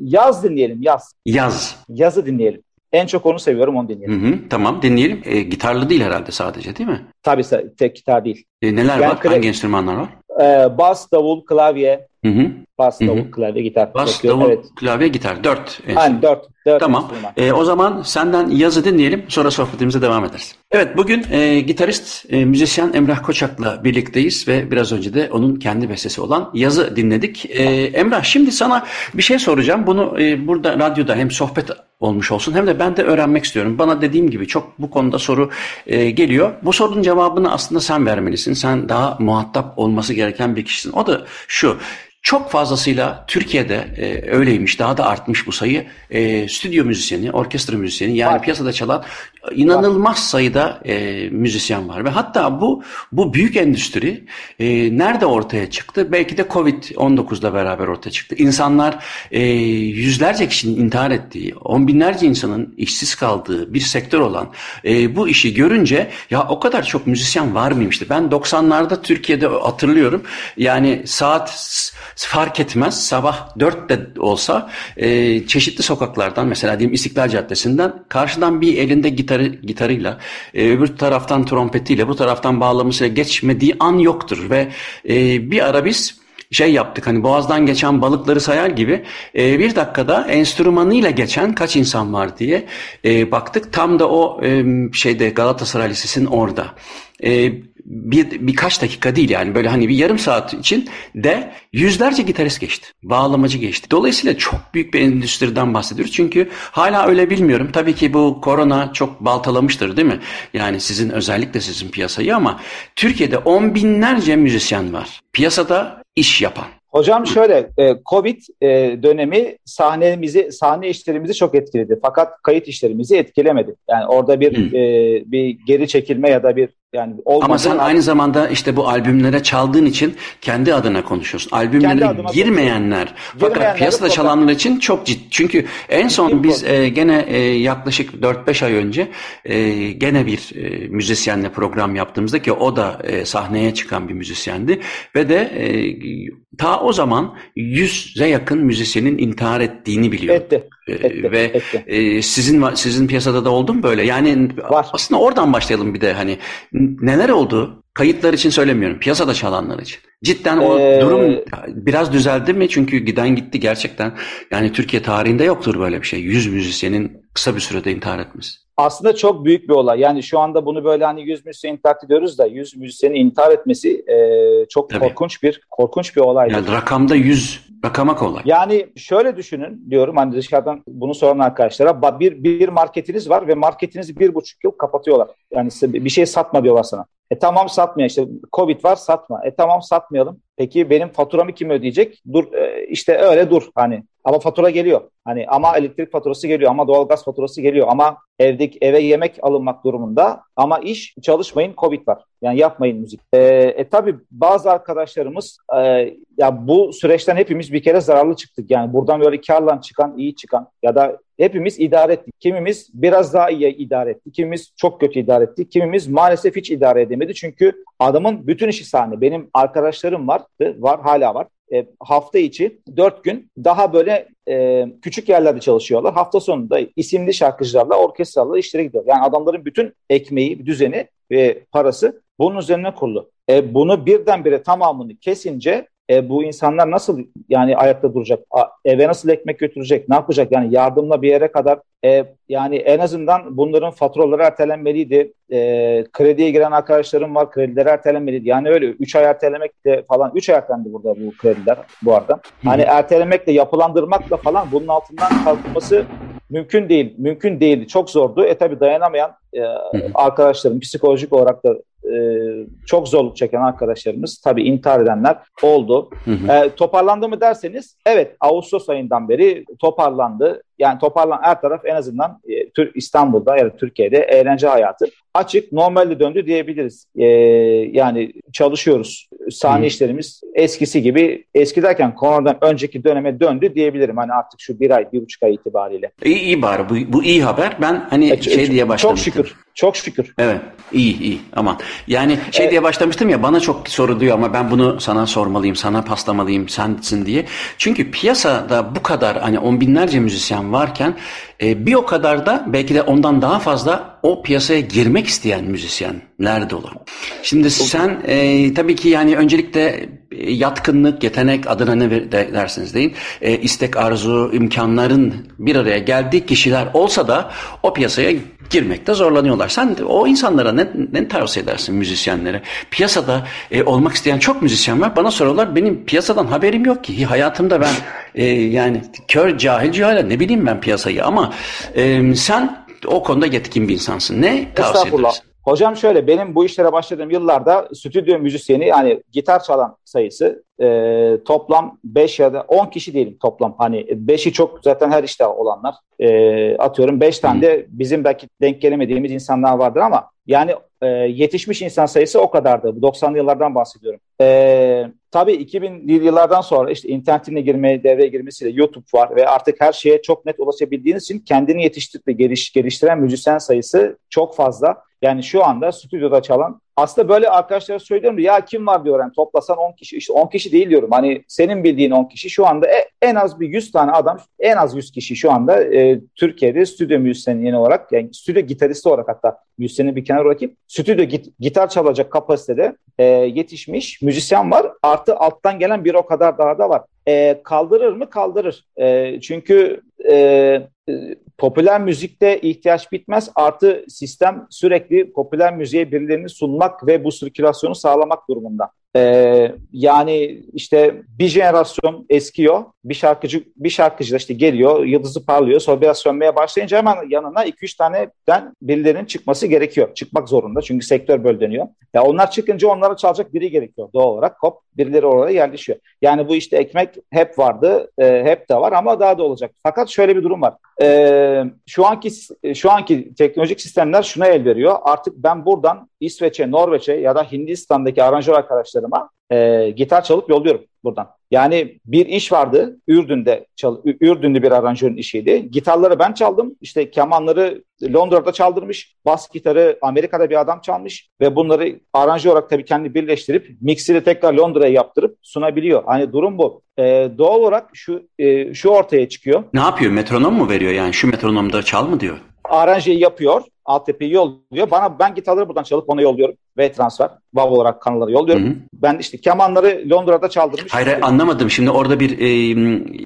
yaz dinleyelim, yaz. Yaz. Yazı dinleyelim. En çok onu seviyorum, onu dinleyelim. Hı hı, tamam, dinleyelim. E, gitarlı değil herhalde sadece değil mi? Tabii tek gitar değil. E, neler yani var? Hangi enstrümanlar var? E, bas, davul, klavye, hı Hı hı. Bas, davul, hı klavye, gitar. Bas, bakıyorum. davul, evet. klavye, gitar. Dört. Aynen dört. dört tamam. E, o zaman senden yazı dinleyelim. Sonra sohbetimize devam ederiz. Evet bugün e, gitarist, e, müzisyen Emrah Koçak'la birlikteyiz ve biraz önce de onun kendi bestesi olan yazı dinledik. E, Emrah şimdi sana bir şey soracağım. Bunu e, burada radyoda hem sohbet olmuş olsun hem de ben de öğrenmek istiyorum. Bana dediğim gibi çok bu konuda soru e, geliyor. Bu sorunun cevabını aslında sen vermelisin. Sen daha muhatap olması gereken bir kişisin. O da şu. Çok fazlasıyla Türkiye'de e, öyleymiş, daha da artmış bu sayı. E, stüdyo müzisyeni, orkestra müzisyeni yani var. piyasada çalan inanılmaz var. sayıda e, müzisyen var. Ve hatta bu bu büyük endüstri e, nerede ortaya çıktı? Belki de Covid-19'da beraber ortaya çıktı. İnsanlar e, yüzlerce kişinin intihar ettiği, on binlerce insanın işsiz kaldığı bir sektör olan e, bu işi görünce ya o kadar çok müzisyen var mıymıştı? Ben 90'larda Türkiye'de hatırlıyorum. Yani saat fark etmez. Sabah dörtte olsa e, çeşitli sokaklardan mesela diyelim İstiklal Caddesi'nden karşıdan bir elinde gitarı gitarıyla e, öbür taraftan trompetiyle bu taraftan bağlamasıyla geçmediği an yoktur. Ve e, bir ara biz şey yaptık hani boğazdan geçen balıkları sayar gibi e, bir dakikada enstrümanıyla geçen kaç insan var diye e, baktık. Tam da o e, şeyde Galatasaray Lisesi'nin orada. E, bir birkaç dakika değil yani böyle hani bir yarım saat için de yüzlerce gitarist geçti. Bağlamacı geçti. Dolayısıyla çok büyük bir endüstriden bahsediyoruz. Çünkü hala öyle bilmiyorum. Tabii ki bu korona çok baltalamıştır değil mi? Yani sizin özellikle sizin piyasayı ama Türkiye'de on binlerce müzisyen var. Piyasada iş yapan. Hocam şöyle, e, Covid e, dönemi sahnemizi, sahne işlerimizi çok etkiledi. Fakat kayıt işlerimizi etkilemedi. Yani orada bir hmm. bir geri çekilme ya da bir yani Ama sen aynı zamanda işte bu albümlere çaldığın için kendi adına konuşuyorsun. Albümlere girmeyenler fakat piyasada çalanlar için çok ciddi. Çünkü en son biz e, gene e, yaklaşık 4-5 ay önce e, gene bir e, müzisyenle program yaptığımızda ki o da e, sahneye çıkan bir müzisyendi ve de e, ta o zaman 100'e yakın müzisyenin intihar ettiğini biliyor. Etti. Ee, etti, ve etti. E, sizin sizin piyasada da oldu mu böyle? Yani Var. aslında oradan başlayalım bir de hani neler oldu? Kayıtlar için söylemiyorum. Piyasada çalanlar için. Cidden o ee, durum biraz düzeldi mi? Çünkü giden gitti gerçekten. Yani Türkiye tarihinde yoktur böyle bir şey. Yüz müzisyenin kısa bir sürede intihar etmesi. Aslında çok büyük bir olay. Yani şu anda bunu böyle hani 100 müzisyen intihar ediyoruz da 100 müzisyenin intihar etmesi e, çok Tabii. korkunç bir korkunç bir olay. Yani rakamda 100 Rakama kolay. Yani şöyle düşünün diyorum hani dışarıdan bunu soran arkadaşlara bir, bir marketiniz var ve marketinizi bir buçuk yıl kapatıyorlar. Yani bir şey satma diyorlar sana. E tamam satmıyor işte Covid var satma. E tamam satmayalım. Peki benim faturamı kim ödeyecek? Dur e, işte öyle dur hani. Ama fatura geliyor. Hani ama elektrik faturası geliyor ama doğalgaz faturası geliyor ama evdeki eve yemek alınmak durumunda ama iş çalışmayın Covid var. Yani yapmayın müzik. E, e tabi bazı arkadaşlarımız e, ya bu süreçten hepimiz bir kere zararlı çıktık. Yani buradan böyle karla çıkan, iyi çıkan ya da hepimiz idare ettik. Kimimiz biraz daha iyi idare etti. Kimimiz çok kötü idare etti. Kimimiz maalesef hiç idare edemedi. Çünkü adamın bütün işi sahne. Benim arkadaşlarım vardı, var hala var. E, hafta içi dört gün daha böyle e, küçük yerlerde çalışıyorlar. Hafta sonunda isimli şarkıcılarla, orkestralarla işlere gidiyor. Yani adamların bütün ekmeği, düzeni ve parası bunun üzerine kurulu. E, bunu birdenbire tamamını kesince e, bu insanlar nasıl yani ayakta duracak? A, eve nasıl ekmek götürecek? Ne yapacak? Yani yardımla bir yere kadar e, yani en azından bunların faturaları ertelenmeliydi. E, krediye giren arkadaşlarım var. Kredileri ertelenmeliydi. Yani öyle 3 ay ertelemek de falan 3 ay ertelendi burada bu krediler bu arada. Hani ertelemekle yapılandırmakla falan bunun altından kalkması mümkün değil. Mümkün değildi. Çok zordu. E tabi dayanamayan e, arkadaşlarım psikolojik olarak da e, çok zorluk çeken arkadaşlarımız tabii intihar edenler oldu. Hı hı. E, toparlandı mı derseniz evet Ağustos ayından beri toparlandı. Yani toparlan her taraf en azından e, İstanbul'da ya da Türkiye'de eğlence hayatı açık normalde döndü diyebiliriz. E, yani çalışıyoruz. Sahne hmm. işlerimiz eskisi gibi eski derken koronadan önceki döneme döndü diyebilirim. Hani artık şu bir ay, bir buçuk ay itibariyle. İyi, iyi bari bu, bu iyi haber. Ben hani e, şey diye başlamıştım. Çok şükür. Çok şükür. Evet. iyi iyi. Aman. Yani şey evet. diye başlamıştım ya bana çok soruluyor ama ben bunu sana sormalıyım, sana paslamalıyım, sensin diye. Çünkü piyasada bu kadar hani on binlerce müzisyen varken e, bir o kadar da belki de ondan daha fazla o piyasaya girmek isteyen müzisyenler dolu. Şimdi sen e, tabii ki yani öncelikle e, yatkınlık, yetenek adına ne dersiniz deyin, e, istek, arzu, imkanların bir araya geldiği kişiler olsa da o piyasaya girmekte zorlanıyorlar. Sen o insanlara ne, ne tavsiye edersin müzisyenlere? Piyasada e, olmak isteyen çok müzisyen var. Bana soruyorlar benim piyasadan haberim yok ki. Hayatımda ben e, yani kör cahil cahil ne bileyim ben piyasayı ama e, sen o konuda yetkin bir insansın. Ne tavsiye edersin? Hocam şöyle benim bu işlere başladığım yıllarda stüdyo müzisyeni yani gitar çalan sayısı e, toplam 5 ya da 10 kişi diyelim toplam. Hani 5'i çok zaten her işte olanlar. E, atıyorum 5 tane de bizim belki denk gelemediğimiz insanlar vardır ama yani e, yetişmiş insan sayısı o kadardı. Bu 90'lı yıllardan bahsediyorum. E, tabii 2000'li yıllardan sonra işte internetin girmeye, devreye girmesiyle YouTube var ve artık her şeye çok net ulaşabildiğiniz için kendini yetiştirip ve geliş, geliştiren müzisyen sayısı çok fazla. Yani şu anda stüdyoda çalan aslında böyle arkadaşlara söylüyorum ya kim var diyor yani toplasan 10 kişi işte 10 kişi değil diyorum. Hani senin bildiğin 10 kişi şu anda e, en az bir 100 tane adam en az 100 kişi şu anda e, Türkiye'de stüdyo müzisyeni yeni olarak yani stüdyo gitaristi olarak hatta müzisyeni bir kenara bırakıp stüdyo git, gitar çalacak kapasitede e, yetişmiş müzisyen var. Artı alttan gelen bir o kadar daha da var. E, kaldırır mı? Kaldırır. E, çünkü e popüler müzikte ihtiyaç bitmez. Artı sistem sürekli popüler müziğe birilerini sunmak ve bu sirkülasyonu sağlamak durumunda. Ee, yani işte bir jenerasyon eskiyor, bir şarkıcı bir şarkıcı da işte geliyor, yıldızı parlıyor, sonra biraz sönmeye başlayınca hemen yanına 2-3 taneden birilerinin çıkması gerekiyor. Çıkmak zorunda çünkü sektör böyle dönüyor. Ya onlar çıkınca onlara çalacak biri gerekiyor doğal olarak. Hop birileri oraya yerleşiyor. Yani bu işte ekmek hep vardı, e, hep de var ama daha da olacak. Fakat şöyle bir durum var. E, şu anki şu anki teknolojik sistemler şuna el veriyor. Artık ben buradan İsveç'e, Norveç'e ya da Hindistan'daki aranjör arkadaşlarıma e, gitar çalıp yolluyorum buradan. Yani bir iş vardı Ürdün'de, çal, Ürdünlü bir aranjörün işiydi. Gitarları ben çaldım. İşte kemanları Londra'da çaldırmış. Bas gitarı Amerika'da bir adam çalmış ve bunları aranjör olarak tabii kendi birleştirip mikseri tekrar Londra'ya yaptırıp sunabiliyor. Hani durum bu. Ee, doğal olarak şu e, şu ortaya çıkıyor. Ne yapıyor? Metronom mu veriyor yani? Şu metronomda çal mı diyor? Aranjeyi yapıyor altyapıyı yolluyor. Bana ben gitarları buradan çalıp ona yolluyorum. V transfer. WAV olarak kanalları yolluyorum. Hı hı. Ben işte kemanları Londra'da çaldırmış. Hayır işte. anlamadım. Şimdi orada bir e,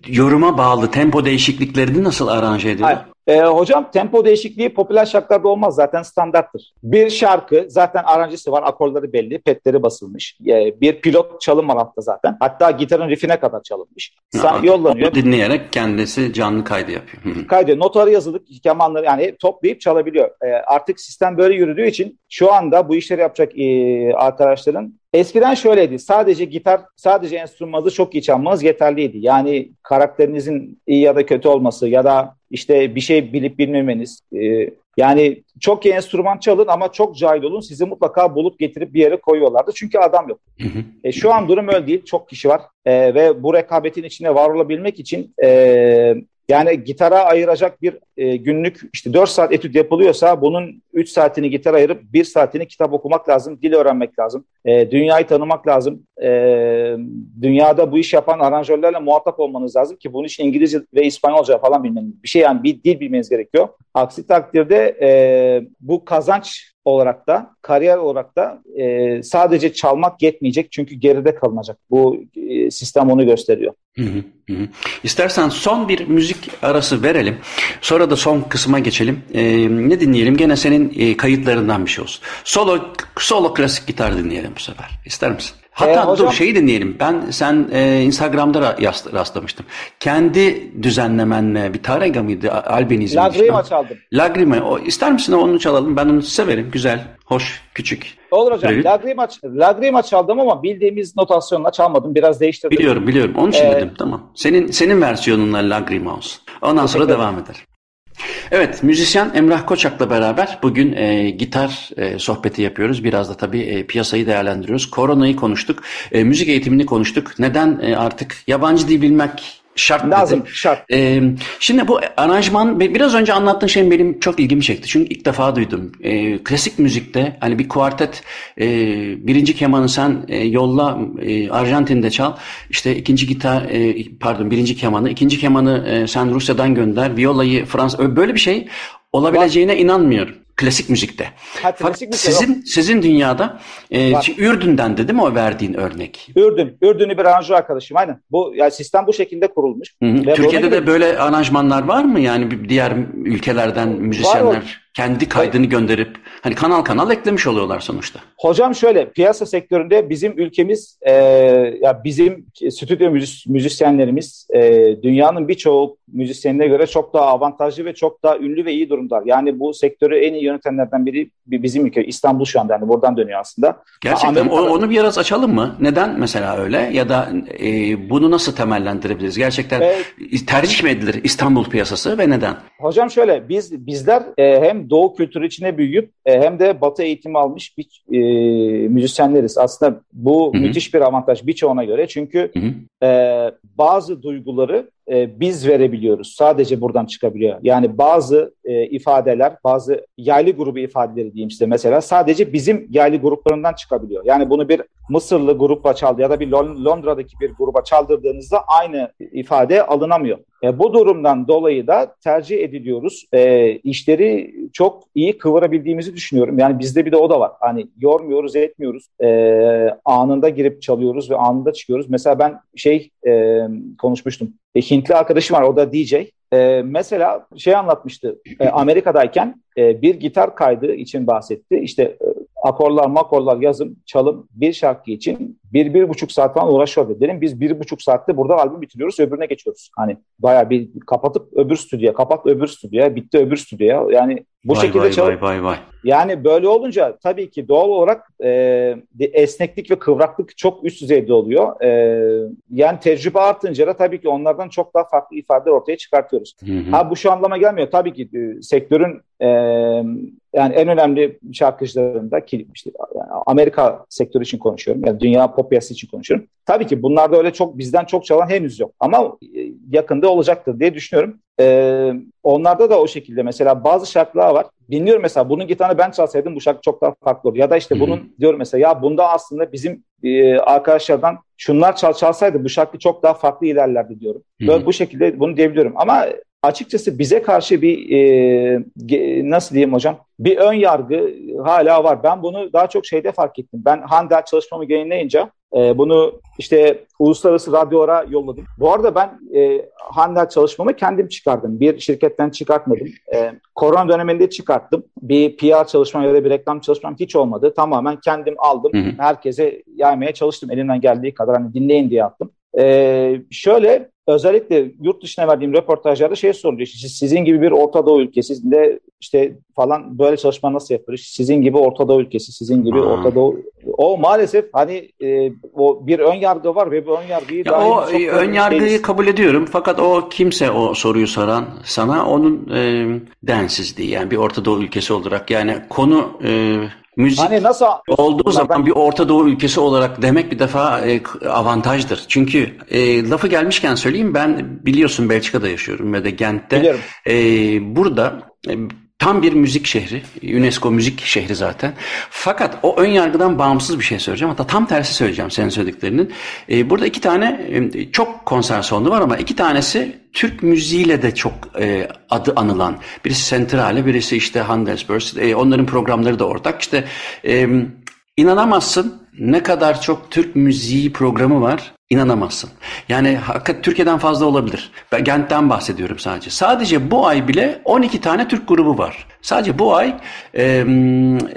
yoruma bağlı tempo değişikliklerini nasıl aranje ediyor? Hayır. E, hocam tempo değişikliği popüler şarkılarda olmaz zaten standarttır. Bir şarkı zaten aranjesi var, akorları belli, petleri basılmış. E, bir pilot çalım altta zaten. Hatta gitarın riffine kadar çalınmış. Sa- yollanıyor. Dinleyerek kendisi canlı kaydı yapıyor. Kaydı. Notaları yazılı, kemanları yani toplayıp çalabiliyor. E, artık sistem böyle yürüdüğü için şu anda bu işleri yapacak e, arkadaşların Eskiden şöyleydi. Sadece gitar, sadece enstrümanı çok iyi çalmanız yeterliydi. Yani karakterinizin iyi ya da kötü olması ya da işte bir şey bilip bilmemeniz. E, yani çok iyi enstrüman çalın ama çok cahil olun. Sizi mutlaka bulup getirip bir yere koyuyorlardı. Çünkü adam yok. Hı hı. E, şu an durum öyle değil. Çok kişi var. E, ve bu rekabetin içinde var olabilmek için e, yani gitara ayıracak bir e, günlük işte 4 saat etüt yapılıyorsa bunun 3 saatini gitar ayırıp 1 saatini kitap okumak lazım, dil öğrenmek lazım, e, dünyayı tanımak lazım. E, dünyada bu iş yapan aranjörlerle muhatap olmanız lazım ki bunun için İngilizce ve İspanyolca falan bilmeniz. Bir şey yani bir dil bilmeniz gerekiyor. Aksi takdirde e, bu kazanç olarak da kariyer olarak da e, sadece çalmak yetmeyecek çünkü geride kalınacak. Bu e, sistem onu gösteriyor. Hı hı, hı. İstersen son bir müzik arası verelim. Sonra da son kısma geçelim. E, ne dinleyelim? Gene senin e, kayıtlarından bir şey olsun. Solo solo klasik gitar dinleyelim bu sefer. İster misin? Hatta ee, hocam, dur şeyi dinleyelim. Ben sen e, Instagram'da rastlamıştım. Kendi düzenlemenle bir Tarega mıydı? Albenizm. Lagrima çaldım. Lagrima. O, ister misin onu çalalım? Ben onu severim. Güzel, hoş, küçük. Olur hocam. Revit. Lagrima, Lagrima çaldım ama bildiğimiz notasyonla çalmadım. Biraz değiştirdim. Biliyorum biliyorum. Onun için ee, dedim. Tamam. Senin senin versiyonunla Lagrima olsun. Ondan sonra devam eder. Evet, müzisyen Emrah Koçak'la beraber bugün e, gitar e, sohbeti yapıyoruz. Biraz da tabii e, piyasayı değerlendiriyoruz. Koronayı konuştuk, e, müzik eğitimini konuştuk. Neden e, artık yabancı dil bilmek Şart Lazım, dedi. şart. Ee, şimdi bu aranjman, biraz önce anlattığın şey benim çok ilgimi çekti. Çünkü ilk defa duydum. Ee, klasik müzikte hani bir kuartet e, birinci kemanı sen e, yolla e, Arjantin'de çal. İşte ikinci gitar, e, pardon birinci kemanı, ikinci kemanı e, sen Rusya'dan gönder. Violayı Fransa, böyle bir şey olabileceğine inanmıyorum. Klasik müzikte. Ha, klasik müzik sizin yok. sizin dünyada e, Ürdün'den de değil mi o verdiğin örnek? Ürdün. Ürdün'ü bir aranjör arkadaşım aynen. Bu yani sistem bu şekilde kurulmuş. Hı hı. Türkiye'de de böyle aranjmanlar var mı? Yani diğer ülkelerden müzisyenler var, kendi kaydını gönderip hani kanal kanal eklemiş oluyorlar sonuçta. Hocam şöyle piyasa sektöründe bizim ülkemiz e, ya bizim stüdyo müzis, müzisyenlerimiz e, dünyanın birçok müzisyenine göre çok daha avantajlı ve çok daha ünlü ve iyi durumdalar. Yani bu sektörü en iyi yönetenlerden biri bizim ülke İstanbul şu anda yani buradan dönüyor aslında. Gerçekten o, onu bir biraz açalım mı? Neden mesela öyle ya da e, bunu nasıl temellendirebiliriz? Gerçekten e, tercih mi edilir İstanbul piyasası ve neden? Hocam şöyle biz bizler e, hem Doğu kültürü içine büyüyüp e, hem de Batı eğitimi almış bir e, müzisyenleriz. Aslında bu Hı-hı. müthiş bir avantaj birçoğuna göre çünkü e, bazı duyguları e, biz verebiliyoruz. Sadece buradan çıkabiliyor. Yani bazı e, ifadeler, bazı yaylı grubu ifadeleri diyeyim size mesela sadece bizim yaylı gruplarından çıkabiliyor. Yani bunu bir Mısırlı grupla çaldı ya da bir Londra'daki bir gruba çaldırdığınızda aynı ifade alınamıyor. E, bu durumdan dolayı da tercih ediliyoruz. E, işleri çok iyi kıvırabildiğimizi düşünüyorum. Yani bizde bir de o da var. Hani yormuyoruz, etmiyoruz. E, anında girip çalıyoruz ve anında çıkıyoruz. Mesela ben şey e, konuşmuştum. E, Hintli arkadaşım var, o da DJ. E, mesela şey anlatmıştı. E, Amerika'dayken e, bir gitar kaydı için bahsetti. İşte e, akorlar, makorlar, yazım, çalım bir şarkı için bir, bir buçuk saat falan uğraşıyor dedim. Biz bir buçuk saatte burada albüm bitiriyoruz, öbürüne geçiyoruz. Hani bayağı bir kapatıp öbür stüdyoya, kapat öbür stüdyoya, bitti öbür stüdyoya. Yani bu vay şekilde vay, çalıp... Vay, vay, vay. Yani böyle olunca tabii ki doğal olarak e, esneklik ve kıvraklık çok üst düzeyde oluyor. E, yani tecrübe artınca da tabii ki onlardan çok daha farklı ifadeler ortaya çıkartıyoruz. Hı hı. Ha bu şu anlama gelmiyor. Tabii ki e, sektörün e, yani en önemli şarkıcılarında ki işte yani Amerika sektörü için konuşuyorum. Yani dünya pop piyasası için konuşuyorum. Tabii ki bunlarda öyle çok bizden çok çalan henüz yok. Ama yakında olacaktır diye düşünüyorum. Ee, onlarda da o şekilde mesela bazı şarkılar var. Dinliyorum mesela bunun gitarını ben çalsaydım bu şarkı çok daha farklı olur. Ya da işte bunun Hı-hı. diyorum mesela ya bunda aslında bizim e, arkadaşlardan şunlar çal çalsaydı bu şarkı çok daha farklı ilerlerdi diyorum. Böyle bu şekilde bunu diyebiliyorum. Ama açıkçası bize karşı bir e, nasıl diyeyim hocam bir ön yargı hala var. Ben bunu daha çok şeyde fark ettim. Ben Handel çalışmamı yayınlayınca e, bunu işte uluslararası radyolara yolladım. Bu arada ben e, Handel çalışmamı kendim çıkardım. Bir şirketten çıkartmadım. E, korona döneminde çıkarttım. Bir PR çalışmam ya da bir reklam çalışmam hiç olmadı. Tamamen kendim aldım. Hı hı. Herkese yaymaya çalıştım. Elimden geldiği kadar hani dinleyin diye attım. Ee, şöyle özellikle yurt dışına verdiğim röportajlarda şey soruluyor. İşte sizin gibi bir Orta Doğu ülkesinde işte falan böyle çalışma nasıl yapılır? Sizin gibi Orta Doğu ülkesi, sizin gibi hmm. Orta Doğu o maalesef hani e, o bir ön yargı var ve bu ön yargıyı ya o çok ön yargıyı değiliz. kabul ediyorum fakat o kimse o soruyu soran sana onun e, densizliği yani bir Orta Doğu ülkesi olarak yani konu e, Müzik hani nasıl olduğu zaman ben... bir Orta Doğu ülkesi olarak demek bir defa e, avantajdır. Çünkü e, lafı gelmişken söyleyeyim ben biliyorsun Belçika'da yaşıyorum ve de Gent'te. E, burada e, Tam bir müzik şehri. UNESCO müzik şehri zaten. Fakat o ön yargıdan bağımsız bir şey söyleyeceğim. Hatta tam tersi söyleyeceğim senin söylediklerinin. Ee, burada iki tane e, çok konser salonu var ama iki tanesi Türk müziğiyle de çok e, adı anılan. Birisi Centrale, birisi işte Handelsbörse. E, onların programları da ortak. İşte e, inanamazsın ne kadar çok Türk müziği programı var İnanamazsın. Yani hakikat Türkiye'den fazla olabilir. Ben Gent'ten bahsediyorum sadece. Sadece bu ay bile 12 tane Türk grubu var. Sadece bu ay e,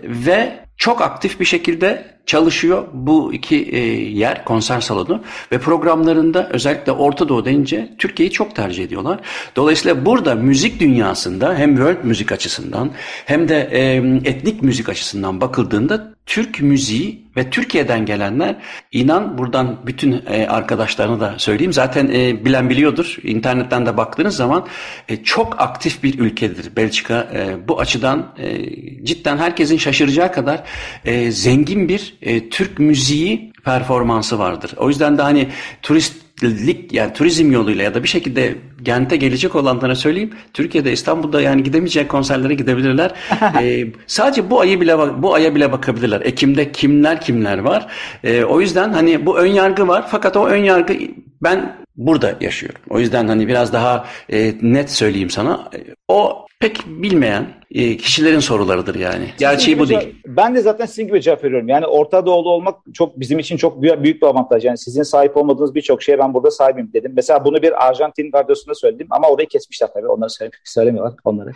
ve çok aktif bir şekilde çalışıyor bu iki e, yer konser salonu ve programlarında özellikle Orta Doğu deyince Türkiye'yi çok tercih ediyorlar. Dolayısıyla burada müzik dünyasında hem world müzik açısından hem de e, etnik müzik açısından bakıldığında Türk müziği ve Türkiye'den gelenler inan buradan bütün e, arkadaşlarına da söyleyeyim. Zaten e, bilen biliyordur. İnternetten de baktığınız zaman e, çok aktif bir ülkedir Belçika. E, bu açıdan e, cidden herkesin şaşıracağı kadar e, zengin bir e, Türk müziği performansı vardır. O yüzden de hani turistlik yani turizm yoluyla ya da bir şekilde Gent'e gelecek olanlara söyleyeyim. Türkiye'de İstanbul'da yani gidemeyecek konserlere gidebilirler. ee, sadece bu ayı bile bu aya bile bakabilirler. Ekim'de kimler kimler var. Ee, o yüzden hani bu ön yargı var fakat o ön yargı ben burada yaşıyorum. O yüzden hani biraz daha e, net söyleyeyim sana. O pek bilmeyen e, kişilerin sorularıdır yani. Gerçeği bu değil. Ben de zaten sizin gibi cevap veriyorum. Yani Orta Doğulu olmak çok bizim için çok büyük, büyük bir avantaj. Yani sizin sahip olmadığınız birçok şeye ben burada sahibim dedim. Mesela bunu bir Arjantin radyosunda söyledim ama orayı kesmişler tabii. Onları söylemiyorlar onları.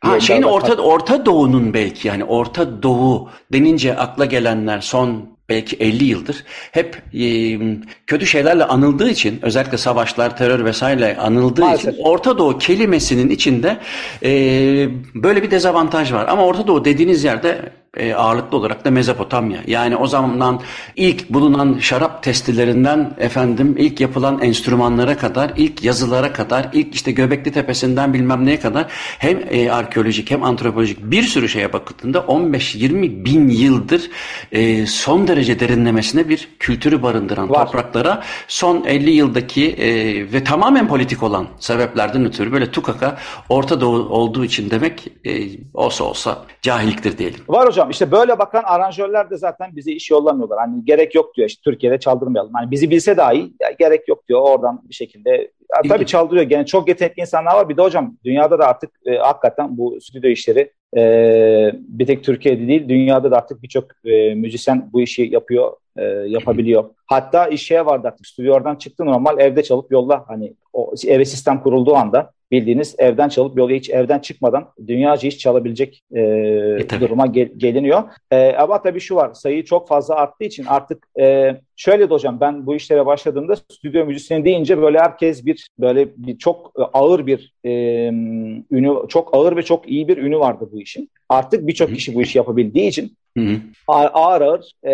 Ha, şeyin Orta, Orta Doğu'nun belki yani Orta Doğu denince akla gelenler son belki 50 yıldır hep e, kötü şeylerle anıldığı için özellikle savaşlar, terör vesaire anıldığı Maalesef. için Orta Doğu kelimesinin içinde e, böyle bir dezavantaj var. Ama Orta Doğu dediğiniz yerde e, ağırlıklı olarak da Mezopotamya. Yani o zamandan ilk bulunan şarap testilerinden efendim ilk yapılan enstrümanlara kadar, ilk yazılara kadar, ilk işte Göbekli Tepesi'nden bilmem neye kadar hem e, arkeolojik hem antropolojik bir sürü şeye bakıldığında 15-20 bin yıldır e, son derece derinlemesine bir kültürü barındıran Var. topraklara son 50 yıldaki e, ve tamamen politik olan sebeplerden ötürü böyle tukaka Orta Doğu olduğu için demek e, olsa olsa cahilliktir diyelim. Var hocam hocam işte böyle bakan aranjörler de zaten bize iş yollamıyorlar. Hani gerek yok diyor işte Türkiye'de çaldırmayalım. Hani bizi bilse dahi ya gerek yok diyor oradan bir şekilde. Ya, tabii çaldırıyor. Gene çok yetenekli insanlar var. Bir de hocam dünyada da artık e, hakikaten bu stüdyo işleri e, bir tek Türkiye'de değil dünyada da artık birçok e, müzisyen bu işi yapıyor, e, yapabiliyor. Hatta işe vardı artık stüdyodan çıktı normal evde çalıp yolla. Hani o eve sistem kurulduğu anda bildiğiniz evden çalıp yola hiç evden çıkmadan dünyaca iş çalabilecek e, e, duruma gel, geliniyor. E, ama tabii şu var sayı çok fazla arttığı için artık e, şöyle de hocam ben bu işlere başladığımda stüdyo müzisyeni deyince böyle herkes bir böyle bir çok ağır bir e, ünü çok ağır ve çok iyi bir ünü vardı bu işin. Artık birçok kişi bu işi yapabildiği için Hı hı. Ağır ağır e,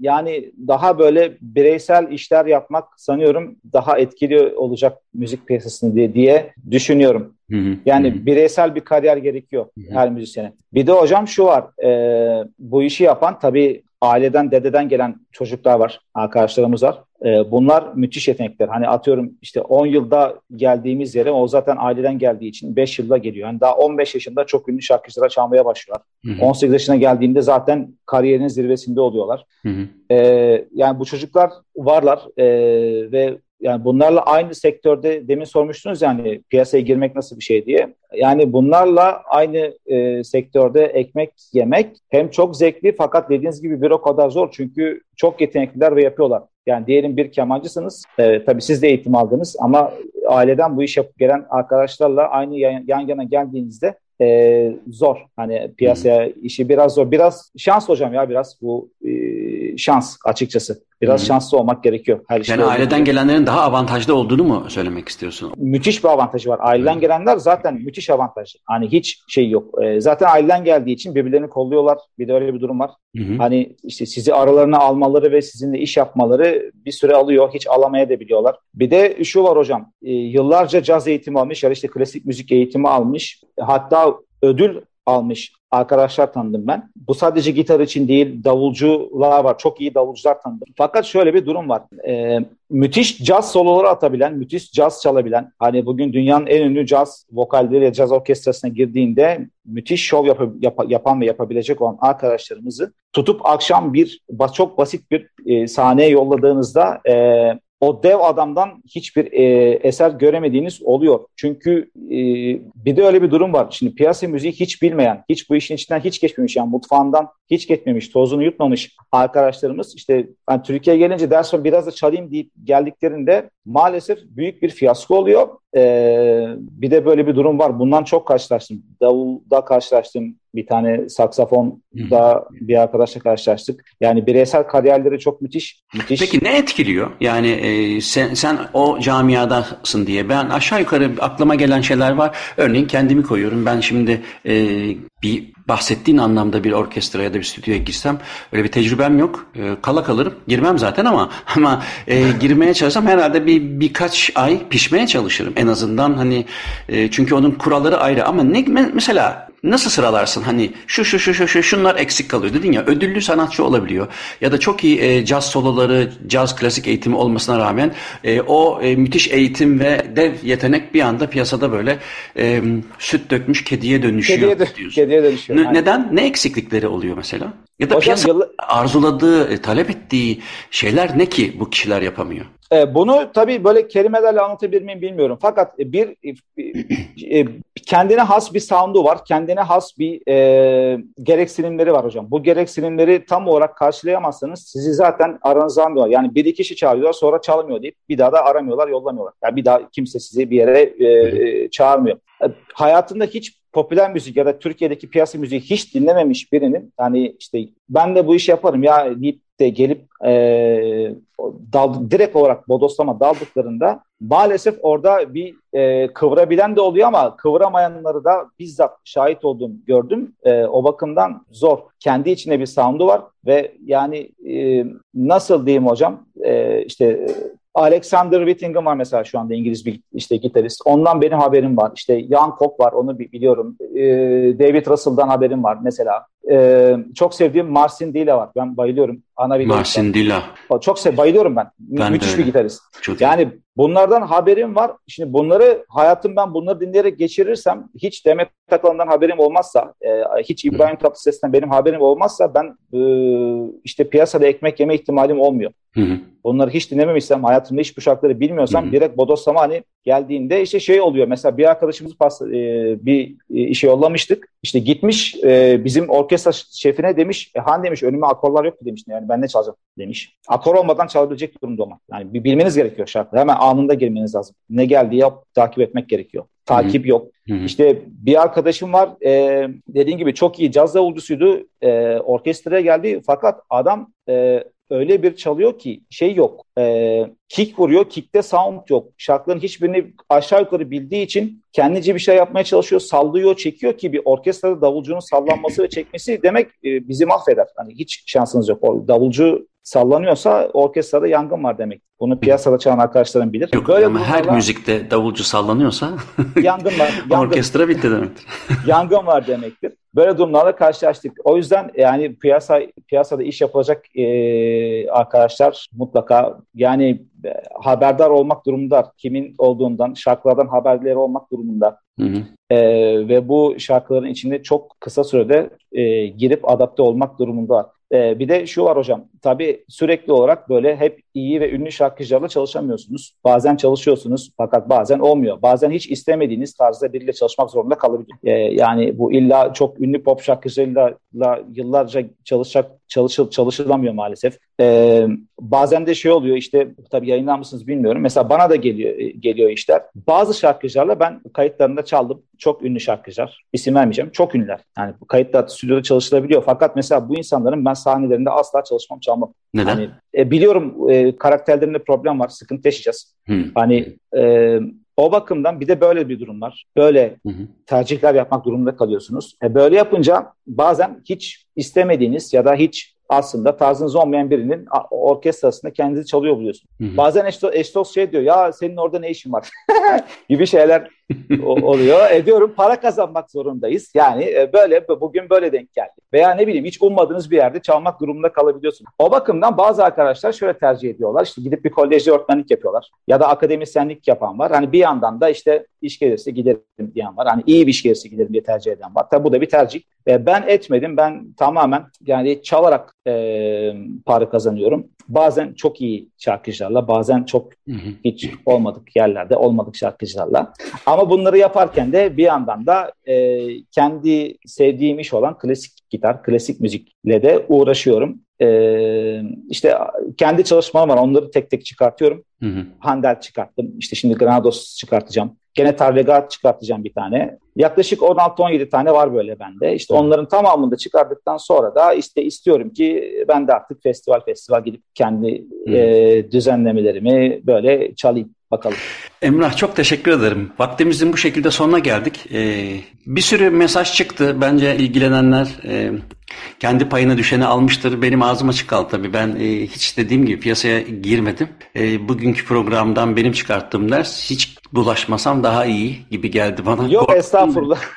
yani daha böyle bireysel işler yapmak sanıyorum daha etkili olacak müzik piyasasını diye, diye düşünüyorum. Hı hı. Yani hı bireysel bir kariyer gerekiyor hı hı. her müzisyene. Bir de hocam şu var e, bu işi yapan tabii aileden dededen gelen çocuklar var arkadaşlarımız var. E, bunlar müthiş yetenekler. Hani atıyorum işte 10 yılda geldiğimiz yere o zaten aileden geldiği için 5 yılda geliyor. Yani daha 15 yaşında çok ünlü şarkıcılara çalmaya başlıyorlar. Hı hı. 18 yaşına geldiğinde zaten kariyerin zirvesinde oluyorlar. Hı hı. E, yani bu çocuklar varlar e, ve yani bunlarla aynı sektörde demin sormuştunuz yani piyasaya girmek nasıl bir şey diye. Yani bunlarla aynı e, sektörde ekmek yemek hem çok zevkli fakat dediğiniz gibi bir o kadar zor çünkü çok yetenekliler ve yapıyorlar. Yani diyelim bir kemancısınız, e, tabii siz de eğitim aldınız ama aileden bu iş yapıp gelen arkadaşlarla aynı yan, yan yana geldiğinizde e, zor. Hani piyasaya hmm. işi biraz zor. Biraz şans hocam ya biraz bu e, şans açıkçası. Biraz hmm. şanslı olmak gerekiyor. Her yani aileden gibi. gelenlerin daha avantajlı olduğunu mu söylemek istiyorsun? Müthiş bir avantajı var. Aileden hmm. gelenler zaten müthiş avantaj. Hani hiç şey yok. Ee, zaten aileden geldiği için birbirlerini kolluyorlar. Bir de öyle bir durum var. Hmm. Hani işte sizi aralarına almaları ve sizinle iş yapmaları bir süre alıyor. Hiç alamaya da biliyorlar. Bir de şu var hocam. E, yıllarca caz eğitimi almış ya işte klasik müzik eğitimi almış. Hatta ödül almış arkadaşlar tanıdım ben. Bu sadece gitar için değil, davulcular var. Çok iyi davulcular tanıdım. Fakat şöyle bir durum var. Ee, müthiş caz soloları atabilen, müthiş caz çalabilen, hani bugün dünyanın en ünlü caz vokalleri, caz orkestrasına girdiğinde müthiş şov yap, yap, yapan ve yapabilecek olan arkadaşlarımızı tutup akşam bir çok basit bir e, sahneye yolladığınızda e, o dev adamdan hiçbir e, eser göremediğiniz oluyor. Çünkü e, bir de öyle bir durum var. Şimdi piyasa müziği hiç bilmeyen, hiç bu işin içinden hiç geçmemiş yani mutfağından hiç geçmemiş, tozunu yutmamış arkadaşlarımız işte ben Türkiye'ye gelince ders biraz da çalayım deyip geldiklerinde maalesef büyük bir fiyasko oluyor. Ee, bir de böyle bir durum var. Bundan çok karşılaştım. Davulda karşılaştım. Bir tane saksafonda bir arkadaşla karşılaştık. Yani bireysel kariyerleri çok müthiş. müthiş. Peki ne etkiliyor? Yani e, sen, sen o camiadasın diye. Ben aşağı yukarı aklıma gelen şeyler var. Örneğin kendimi koyuyorum. Ben şimdi e, bir bahsettiğin anlamda bir orkestra ya da bir stüdyoya girsem öyle bir tecrübem yok. E, kala kalırım. Girmem zaten ama ama e, girmeye çalışsam herhalde bir birkaç ay pişmeye çalışırım en azından hani e, çünkü onun kuralları ayrı. Ama ne mesela nasıl sıralarsın? Hani şu şu şu şu şu şunlar eksik kalıyor dedin ya ödüllü sanatçı olabiliyor ya da çok iyi e, caz soloları, caz klasik eğitimi olmasına rağmen e, o e, müthiş eğitim ve dev yetenek bir anda piyasada böyle e, süt dökmüş kediye dönüşüyor kediye, diyorsun. Kediye dönüşüyor. Ne, neden? Ne eksiklikleri oluyor mesela? Ya da Hocam, piyasa yılı... arzuladığı, e, talep ettiği şeyler ne ki bu kişiler yapamıyor? E, bunu tabii böyle kelimelerle anlatabilir miyim bilmiyorum. Fakat bir e, kendine has bir sound'u var. Kendine has bir e, gereksinimleri var hocam. Bu gereksinimleri tam olarak karşılayamazsanız sizi zaten aranıza almıyorlar. Yani bir iki kişi çağırıyorlar sonra çalmıyor deyip bir daha da aramıyorlar, yollamıyorlar. Yani bir daha kimse sizi bir yere e, çağırmıyor. E, hayatında hiç popüler müzik ya da Türkiye'deki piyasa müziği hiç dinlememiş birinin hani işte ben de bu işi yaparım ya deyip de gelip e, dal, direkt olarak bodoslama daldıklarında maalesef orada bir e, kıvırabilen de oluyor ama kıvıramayanları da bizzat şahit oldum, gördüm. E, o bakımdan zor. Kendi içinde bir sound'u var ve yani e, nasıl diyeyim hocam e, işte Alexander Whittingham var mesela şu anda İngiliz bir işte gitarist. Ondan benim haberim var. İşte Jan Koch var onu biliyorum. Ee, David Russell'dan haberim var mesela. Ee, çok sevdiğim Marcin Dilla var. Ben bayılıyorum. Ana bir Marcin Dilla. Çok sev bayılıyorum ben. ben Müthiş bir gitarist. Çok yani iyi. bunlardan haberim var. Şimdi bunları hayatım ben bunları dinleyerek geçirirsem hiç Demet Akalın'dan haberim olmazsa, e, hiç İbrahim Tatlıses'ten benim haberim olmazsa ben e, işte piyasada ekmek yeme ihtimalim olmuyor. Hı hı. Bunları hiç dinlememişsem, hayatımda hiç bu şarkıları bilmiyorsam hı hı. direkt bodoslama hani geldiğinde işte şey oluyor. Mesela bir arkadaşımız pas, e, bir e, işe yollamıştık. İşte gitmiş e, bizim orkestra şefine demiş, e, Han demiş önüme akorlar yok demiş. Yani ben ne çalacağım demiş. Akor olmadan çalabilecek durumda olmak. Yani bir bilmeniz gerekiyor şarkıları. Hemen anında girmeniz lazım. Ne geldi yap takip etmek gerekiyor. Takip Hı-hı. yok. Hı-hı. İşte bir arkadaşım var e, dediğim gibi çok iyi caz davulcusuydu. E, orkestraya geldi fakat adam e, öyle bir çalıyor ki şey yok. E, kick vuruyor. Kickte sound yok. Şarkıların hiçbirini aşağı yukarı bildiği için kendince bir şey yapmaya çalışıyor. Sallıyor, çekiyor ki bir orkestrada davulcunun sallanması ve çekmesi demek e, bizi mahveder. Hani hiç şansınız yok. O davulcu sallanıyorsa orkestrada yangın var demek. Bunu piyasada çalan arkadaşlarım bilir. Yok Böyle ama her müzikte davulcu sallanıyorsa yangın var. Yangın. Orkestra bitti demektir. yangın var demektir. Böyle durumlarla karşılaştık. O yüzden yani piyasa piyasada iş yapılacak e, arkadaşlar mutlaka yani e, haberdar olmak durumundalar. Kimin olduğundan, şarkılardan haberleri olmak durumunda. Hı hı. E, ve bu şarkıların içinde çok kısa sürede e, girip adapte olmak durumunda. E, bir de şu var hocam, tabii sürekli olarak böyle hep iyi ve ünlü şarkıcılarla çalışamıyorsunuz. Bazen çalışıyorsunuz fakat bazen olmuyor. Bazen hiç istemediğiniz tarzda biriyle çalışmak zorunda kalabiliyor. E, yani bu illa çok ünlü pop şarkıcılarıyla yıllarca çalışacak çalışıl çalışılamıyor maalesef. Ee, bazen de şey oluyor işte tabii yayınlar mısınız bilmiyorum. Mesela bana da geliyor e, geliyor işler. Bazı şarkıcılarla ben kayıtlarında çaldım. Çok ünlü şarkıcılar. İsim vermeyeceğim. Çok ünlüler. Yani kayıtlar stüdyoda çalışılabiliyor. Fakat mesela bu insanların ben sahnelerinde asla çalışmam çalmam. Neden? Hani, e, biliyorum e, karakterlerinde problem var. Sıkıntı yaşayacağız. Hmm. Hani e, o bakımdan bir de böyle bir durum var. Böyle hı hı. tercihler yapmak durumunda kalıyorsunuz. E böyle yapınca bazen hiç istemediğiniz ya da hiç aslında tarzınız olmayan birinin orkestrasında kendinizi çalıyor buluyorsun. Hı hı. Bazen eştos şey diyor ya senin orada ne işin var gibi şeyler oluyor. Ediyorum para kazanmak zorundayız. Yani e, böyle bugün böyle denk geldi. Veya ne bileyim hiç ummadığınız bir yerde çalmak durumunda kalabiliyorsun. O bakımdan bazı arkadaşlar şöyle tercih ediyorlar. İşte gidip bir kolejde öğretmenlik yapıyorlar. Ya da akademisyenlik yapan var. Hani bir yandan da işte iş gelirse giderim diyen var. Hani iyi bir iş gelirse giderim diye tercih eden var. Tabi bu da bir tercih. E, ben etmedim. Ben tamamen yani çalarak e, para kazanıyorum. Bazen çok iyi şarkıcılarla, bazen çok hiç olmadık yerlerde, olmadık şarkıcılarla. Ama bunları yaparken de bir yandan da e, kendi sevdiğim iş olan klasik gitar, klasik müzikle de uğraşıyorum. Ee, işte kendi çalışmalarım var. Onları tek tek çıkartıyorum. Hı hı. Handel çıkarttım. İşte şimdi Granados çıkartacağım. Gene Tarvegat çıkartacağım bir tane. Yaklaşık 16-17 tane var böyle bende. İşte onların tamamını da çıkardıktan sonra da işte istiyorum ki ben de artık festival festival gidip kendi e, düzenlemelerimi böyle çalayım. Bakalım. Emrah çok teşekkür ederim. Vaktimizin bu şekilde sonuna geldik. Ee, bir sürü mesaj çıktı. Bence ilgilenenler e, kendi payına düşeni almıştır. Benim ağzım açık kaldı tabii. Ben e, hiç dediğim gibi piyasaya girmedim. E, bugünkü programdan benim çıkarttığım ders hiç bulaşmasam daha iyi gibi geldi bana. Yok estağfurullah.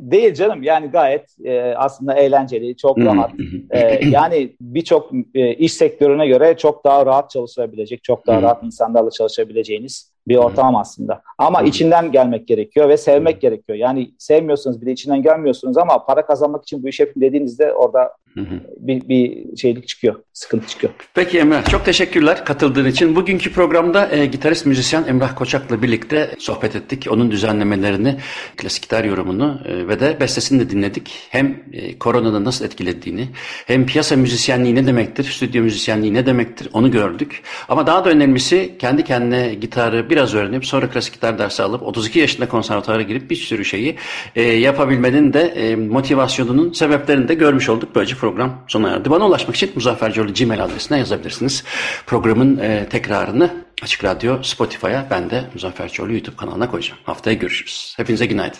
Değil canım yani gayet e, aslında eğlenceli, çok rahat. e, yani birçok e, iş sektörüne göre çok daha rahat çalışabilecek, çok daha rahat insanlarla çalışabileceğiniz bir ortam aslında. Ama içinden gelmek gerekiyor ve sevmek gerekiyor. Yani sevmiyorsunuz bir de içinden gelmiyorsunuz ama para kazanmak için bu işi yapın dediğinizde orada Hı Bir, bir şeylik çıkıyor, sıkıntı çıkıyor. Peki Emrah, çok teşekkürler katıldığın için. Bugünkü programda e, gitarist müzisyen Emrah Koçak'la birlikte sohbet ettik. Onun düzenlemelerini, klasik gitar yorumunu e, ve de bestesini de dinledik. Hem e, koronanın nasıl etkilediğini, hem piyasa müzisyenliği ne demektir, stüdyo müzisyenliği ne demektir onu gördük. Ama daha da önemlisi kendi kendine gitarı biraz öğrenip sonra klasik gitar dersi alıp 32 yaşında konservatuvara girip bir sürü şeyi e, yapabilmenin de e, motivasyonunun sebeplerini de görmüş olduk. Böylece program sona erdi. Bana ulaşmak için Muzaffer Coğlu Gmail adresine yazabilirsiniz. Programın e, tekrarını Açık Radyo, Spotify'a ben de Muzaffer Çoğlu YouTube kanalına koyacağım. Haftaya görüşürüz. Hepinize günaydın.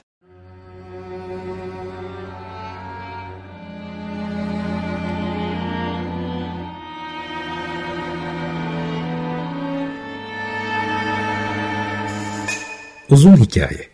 Uzun Hikaye